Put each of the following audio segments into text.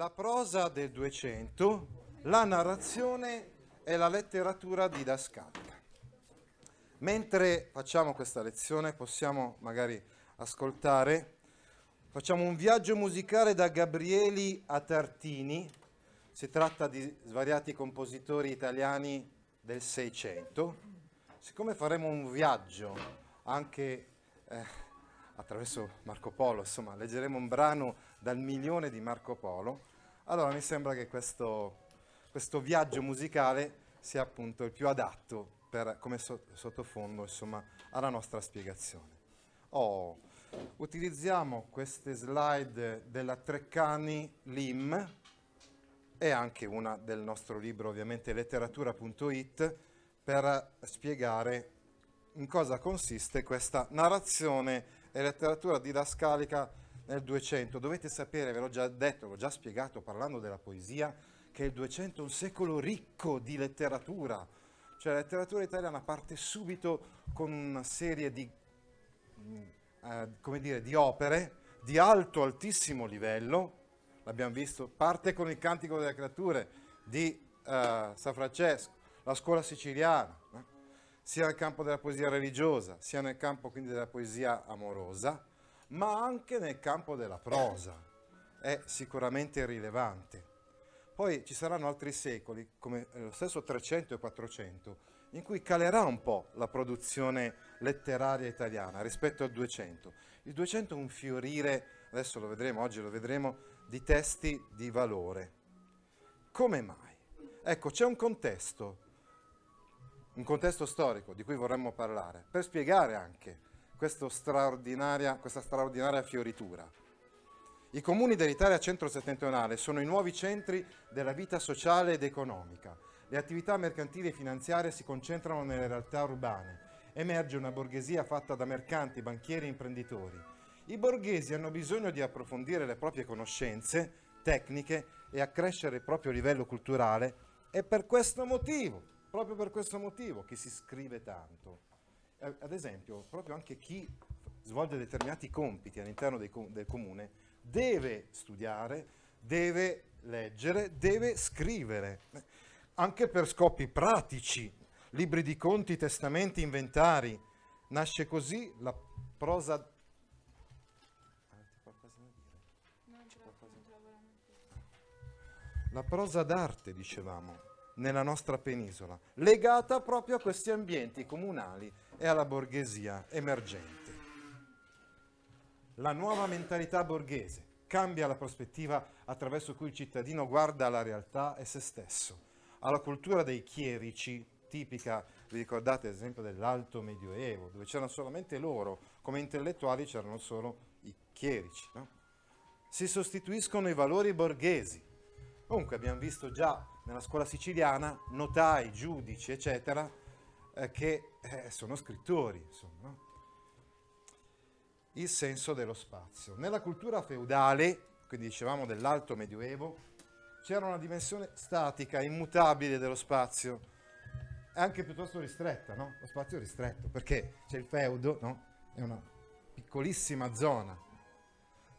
La prosa del 200, la narrazione e la letteratura didascalica. Mentre facciamo questa lezione possiamo magari ascoltare Facciamo un viaggio musicale da Gabrieli a Tartini, si tratta di svariati compositori italiani del Seicento. Siccome faremo un viaggio anche eh, attraverso Marco Polo, insomma, leggeremo un brano dal milione di Marco Polo, allora mi sembra che questo, questo viaggio musicale sia appunto il più adatto per, come so, sottofondo insomma, alla nostra spiegazione. Oh, utilizziamo queste slide della Treccani LIM e anche una del nostro libro ovviamente letteratura.it per spiegare in cosa consiste questa narrazione e letteratura didascalica nel 200. Dovete sapere, ve l'ho già detto, l'ho già spiegato parlando della poesia, che il 200 è un secolo ricco di letteratura. Cioè la letteratura italiana parte subito con una serie di eh, come dire, di opere di alto, altissimo livello, l'abbiamo visto, parte con il Cantico delle Creature di eh, San Francesco, la scuola siciliana, eh? sia nel campo della poesia religiosa, sia nel campo quindi della poesia amorosa, ma anche nel campo della prosa. È sicuramente rilevante. Poi ci saranno altri secoli, come lo stesso 300 e 400, in cui calerà un po' la produzione letteraria italiana rispetto al 200. Il 200 è un fiorire, adesso lo vedremo, oggi lo vedremo, di testi di valore. Come mai? Ecco, c'è un contesto, un contesto storico di cui vorremmo parlare, per spiegare anche straordinaria, questa straordinaria fioritura. I comuni dell'Italia centro-settentrionale sono i nuovi centri della vita sociale ed economica le attività mercantili e finanziarie si concentrano nelle realtà urbane. Emerge una borghesia fatta da mercanti, banchieri e imprenditori. I borghesi hanno bisogno di approfondire le proprie conoscenze tecniche e accrescere il proprio livello culturale e per questo motivo, proprio per questo motivo, che si scrive tanto. Ad esempio, proprio anche chi svolge determinati compiti all'interno del comune deve studiare, deve leggere, deve scrivere anche per scopi pratici, libri di conti, testamenti, inventari. Nasce così la prosa... La prosa d'arte, dicevamo, nella nostra penisola, legata proprio a questi ambienti comunali e alla borghesia emergente. La nuova mentalità borghese cambia la prospettiva attraverso cui il cittadino guarda la realtà e se stesso alla cultura dei chierici, tipica, vi ricordate ad esempio dell'alto medioevo, dove c'erano solamente loro, come intellettuali c'erano solo i chierici. No? Si sostituiscono i valori borghesi. Comunque abbiamo visto già nella scuola siciliana notai, giudici, eccetera, eh, che eh, sono scrittori, insomma. No? Il senso dello spazio. Nella cultura feudale, quindi dicevamo dell'alto medioevo, c'era una dimensione statica, immutabile dello spazio, anche piuttosto ristretta, no? Lo spazio ristretto, perché c'è il feudo, no? È una piccolissima zona.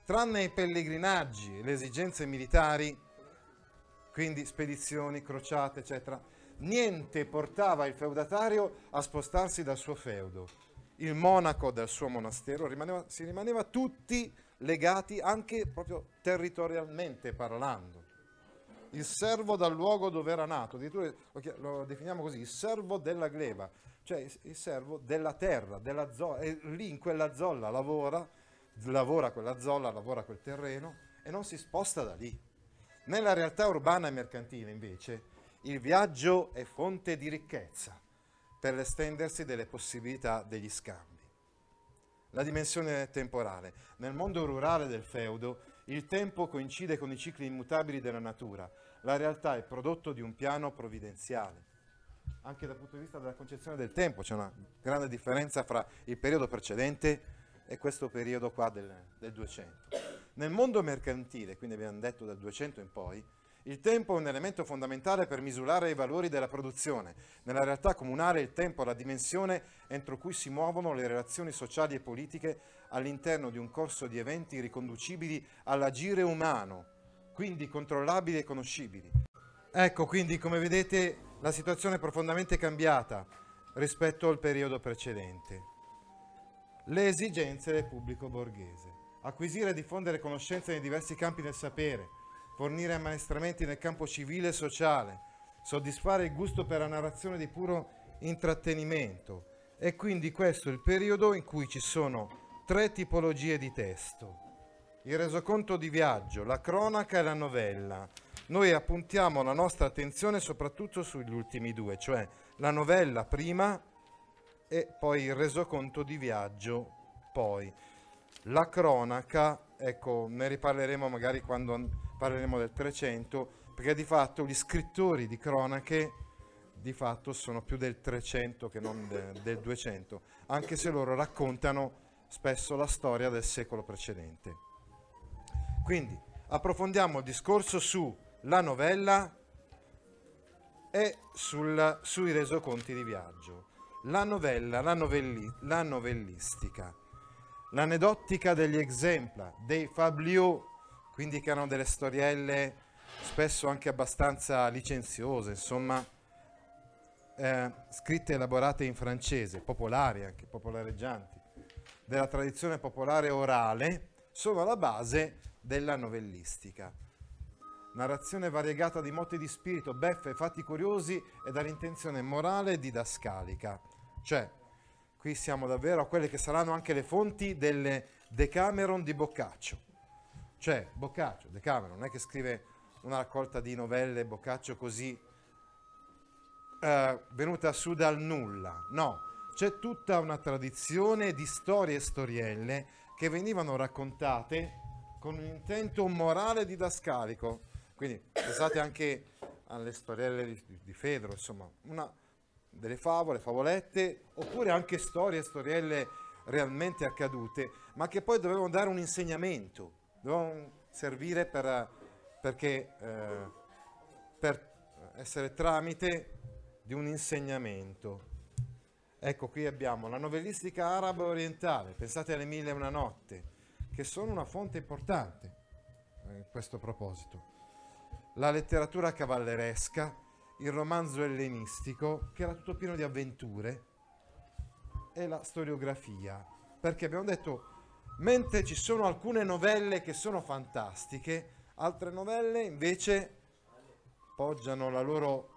Tranne i pellegrinaggi le esigenze militari, quindi spedizioni, crociate, eccetera, niente portava il feudatario a spostarsi dal suo feudo. Il monaco dal suo monastero rimaneva, si rimaneva tutti legati anche proprio territorialmente parlando il servo dal luogo dove era nato, addirittura lo, definiamo così, il servo della gleba, cioè il servo della terra, della zolla, e lì in quella zolla lavora, lavora quella zolla, lavora quel terreno e non si sposta da lì. Nella realtà urbana e mercantile invece il viaggio è fonte di ricchezza per l'estendersi delle possibilità degli scambi. la dimensione temporale. Nel mondo rurale del feudo il tempo coincide con i cicli immutabili della natura, la realtà è prodotto di un piano provvidenziale. Anche dal punto di vista della concezione del tempo c'è una grande differenza fra il periodo precedente e questo periodo qua del, del 200. Nel mondo mercantile, quindi abbiamo detto dal 200 in poi, il tempo è un elemento fondamentale per misurare i valori della produzione. Nella realtà comunale il tempo è la dimensione entro cui si muovono le relazioni sociali e politiche all'interno di un corso di eventi riconducibili all'agire umano, quindi controllabili e conoscibili. Ecco, quindi come vedete la situazione è profondamente cambiata rispetto al periodo precedente. Le esigenze del pubblico borghese. Acquisire e diffondere conoscenze nei diversi campi del sapere, fornire ammaestramenti nel campo civile e sociale, soddisfare il gusto per la narrazione di puro intrattenimento. E quindi questo è il periodo in cui ci sono tre tipologie di testo. Il resoconto di viaggio, la cronaca e la novella. Noi appuntiamo la nostra attenzione soprattutto sugli ultimi due, cioè la novella prima e poi il resoconto di viaggio poi. La cronaca, ecco, ne riparleremo magari quando parleremo del 300, perché di fatto gli scrittori di cronache di fatto sono più del 300 che non de, del 200, anche se loro raccontano spesso la storia del secolo precedente. Quindi approfondiamo il discorso sulla novella e sul, sui resoconti di viaggio. La novella, la, novelli, la novellistica, l'anedottica degli exempla, dei fabliaux, quindi che erano delle storielle spesso anche abbastanza licenziose, insomma, eh, scritte e elaborate in francese, popolari anche, popolareggianti, della tradizione popolare orale, sono la base della novellistica. Narrazione variegata di motti di spirito, beffe, fatti curiosi e dall'intenzione morale didascalica. Cioè, qui siamo davvero a quelle che saranno anche le fonti delle Decameron di Boccaccio cioè, Boccaccio, Decameron, non è che scrive una raccolta di novelle Boccaccio così eh, venuta su dal nulla, no, c'è tutta una tradizione di storie e storielle che venivano raccontate con un intento morale didascalico. Quindi pensate anche alle storielle di, di Fedro, insomma, una, delle favole, favolette, oppure anche storie e storielle realmente accadute, ma che poi dovevano dare un insegnamento devono servire per, perché, eh, per essere tramite di un insegnamento. Ecco, qui abbiamo la novellistica araba orientale, pensate alle Mille e una notte, che sono una fonte importante eh, in questo proposito. La letteratura cavalleresca, il romanzo ellenistico, che era tutto pieno di avventure, e la storiografia, perché abbiamo detto mentre ci sono alcune novelle che sono fantastiche, altre novelle invece poggiano la loro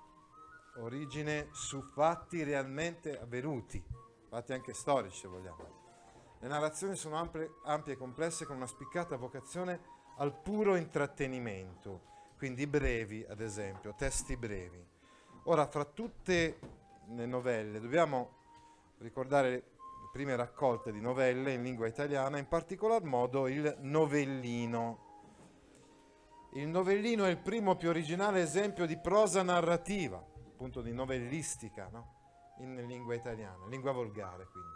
origine su fatti realmente avvenuti, fatti anche storici se vogliamo. Le narrazioni sono ampie, ampie e complesse con una spiccata vocazione al puro intrattenimento, quindi brevi ad esempio, testi brevi. Ora, fra tutte le novelle dobbiamo ricordare prime raccolte di novelle in lingua italiana, in particolar modo il novellino. Il novellino è il primo più originale esempio di prosa narrativa, appunto di novellistica, no? in lingua italiana, lingua volgare quindi.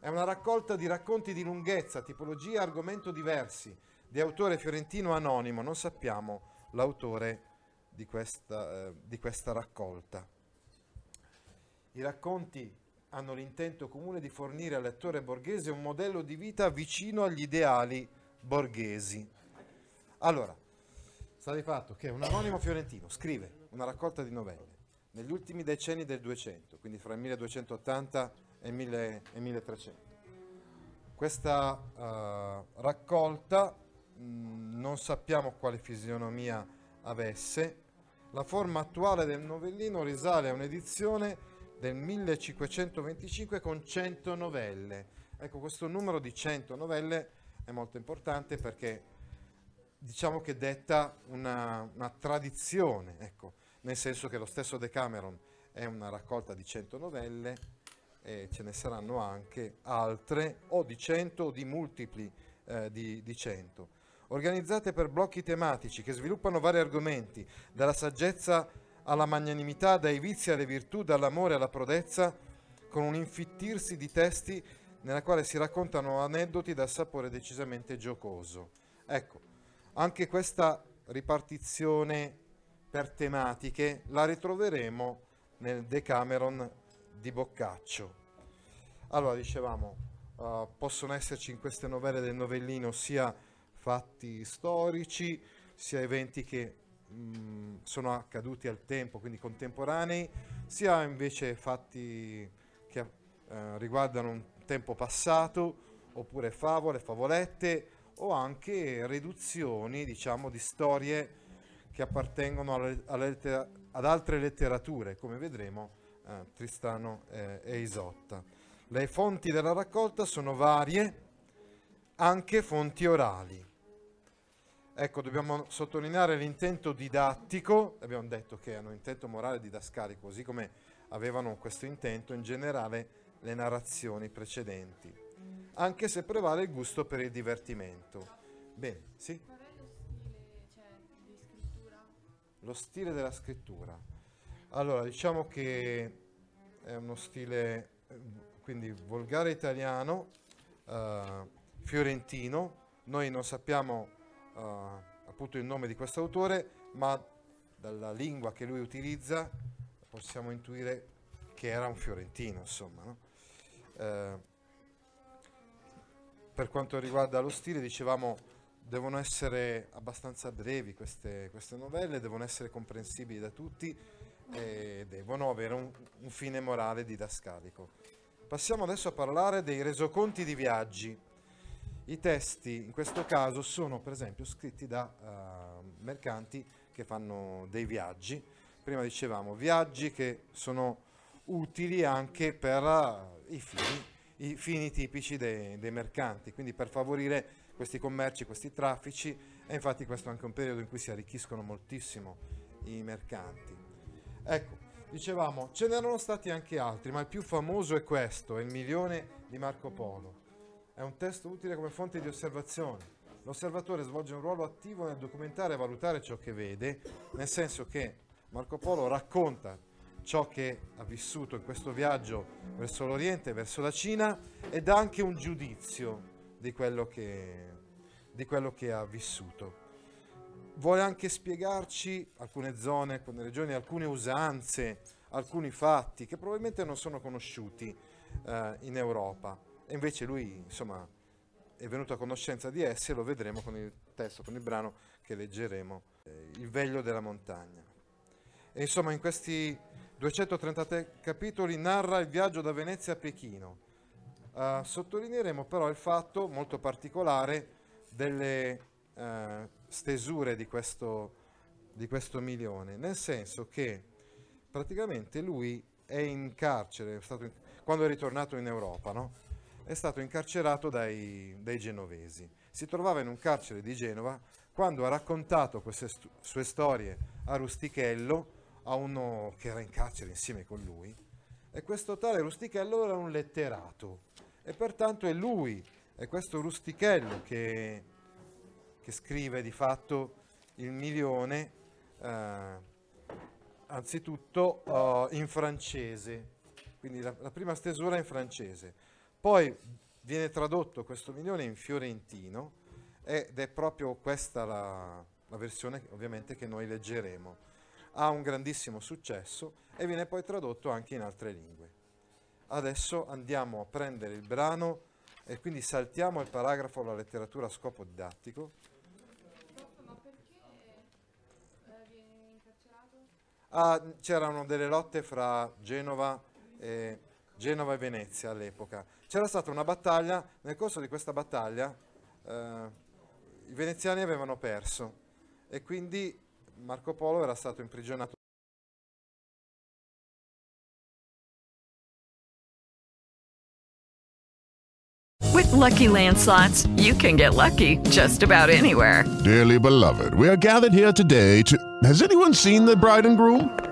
È una raccolta di racconti di lunghezza, tipologia e argomento diversi, di autore fiorentino anonimo, non sappiamo l'autore di questa, eh, di questa raccolta. I racconti hanno l'intento comune di fornire al lettore borghese un modello di vita vicino agli ideali borghesi. Allora, sta di fatto che un anonimo fiorentino scrive una raccolta di novelle negli ultimi decenni del 200, quindi fra il 1280 e il 1300. Questa uh, raccolta mh, mm, non sappiamo quale fisionomia avesse. La forma attuale del novellino risale a un'edizione del 1525 con 100 novelle. Ecco, questo numero di 100 novelle è molto importante perché diciamo che detta una, una tradizione, ecco, nel senso che lo stesso Decameron è una raccolta di 100 novelle e ce ne saranno anche altre o di 100 o di multipli eh, di, di 100. Organizzate per blocchi tematici che sviluppano vari argomenti, dalla saggezza alla magnanimità, dai vizi alle virtù, dall'amore alla prodezza, con un infittirsi di testi nella quale si raccontano aneddoti dal sapore decisamente giocoso. Ecco, anche questa ripartizione per tematiche la ritroveremo nel Decameron di Boccaccio. Allora, dicevamo, uh, possono esserci in queste novelle del novellino sia fatti storici, sia eventi che mh, sono accaduti al tempo, quindi contemporanei, sia invece fatti che uh, riguardano un tempo passato, oppure favole, favolette, o anche riduzioni, diciamo, di storie che appartengono alle, alle ad altre letterature, come vedremo eh, Tristano eh, e Isotta. Le fonti della raccolta sono varie, anche fonti orali. Ecco, dobbiamo sottolineare l'intento didattico, abbiamo detto che hanno intento morale didascalico, così come avevano questo intento in generale le narrazioni precedenti, anche se prevale il gusto per il divertimento. Bene, sì? Lo stile della scrittura. Allora, diciamo che è uno stile eh, quindi volgare italiano, uh, fiorentino. Noi non sappiamo uh, appunto il nome di questo autore, ma dalla lingua che lui utilizza possiamo intuire che era un fiorentino, insomma. No? Uh, per quanto riguarda lo stile, dicevamo devono essere abbastanza brevi queste, queste, novelle, devono essere comprensibili da tutti e devono avere un, un, fine morale didascalico. Passiamo adesso a parlare dei resoconti di viaggi. I testi in questo caso sono per esempio scritti da uh, mercanti che fanno dei viaggi. Prima dicevamo viaggi che sono utili anche per uh, i, fini, i fini tipici dei, dei mercanti, quindi per favorire questi commerci, questi traffici e infatti questo è anche un periodo in cui si arricchiscono moltissimo i mercanti. Ecco, dicevamo, ce n'erano stati anche altri, ma il più famoso è questo, è il milione di Marco Polo. È un testo utile come fonte di osservazione. L'osservatore svolge un ruolo attivo nel documentare e valutare ciò che vede, nel senso che Marco Polo racconta ciò che ha vissuto in questo viaggio verso l'Oriente, verso la Cina, e dà anche un giudizio di quello che, di quello che ha vissuto. Vuole anche spiegarci alcune zone, alcune regioni, alcune usanze, alcuni fatti che probabilmente non sono conosciuti eh, in Europa. E invece lui, insomma, è venuto a conoscenza di esse e lo vedremo con il testo, con il brano che leggeremo, eh, Il veglio della montagna. E insomma, in questi 233 capitoli narra il viaggio da Venezia a Pechino, Uh, sottolineeremo però il fatto molto particolare delle uh, stesure di questo, di questo, milione, nel senso che praticamente lui è in carcere, è in, quando è ritornato in Europa, no? È stato incarcerato dai, dai, genovesi. Si trovava in un carcere di Genova quando ha raccontato queste stu- sue storie a Rustichello, a uno che era in carcere insieme con lui, e questo tale Rustichello era un letterato e pertanto è lui, è questo Rustichello che, che scrive di fatto il milione, eh, anzitutto uh, in francese, quindi la, la prima stesura è in francese, poi viene tradotto questo milione in fiorentino ed è proprio questa la, la versione ovviamente che noi leggeremo. Ha un grandissimo successo e viene poi tradotto anche in altre lingue. Adesso andiamo a prendere il brano e quindi saltiamo il paragrafo alla letteratura a scopo didattico. Ah, c'erano delle lotte fra Genova e, Genova e Venezia all'epoca. C'era stata una battaglia, nel corso di questa battaglia eh, i veneziani avevano perso e quindi Marco Polo era stato imprigionato Lucky Land slots, you can get lucky just about anywhere. Dearly beloved, we are gathered here today to. Has anyone seen the bride and groom?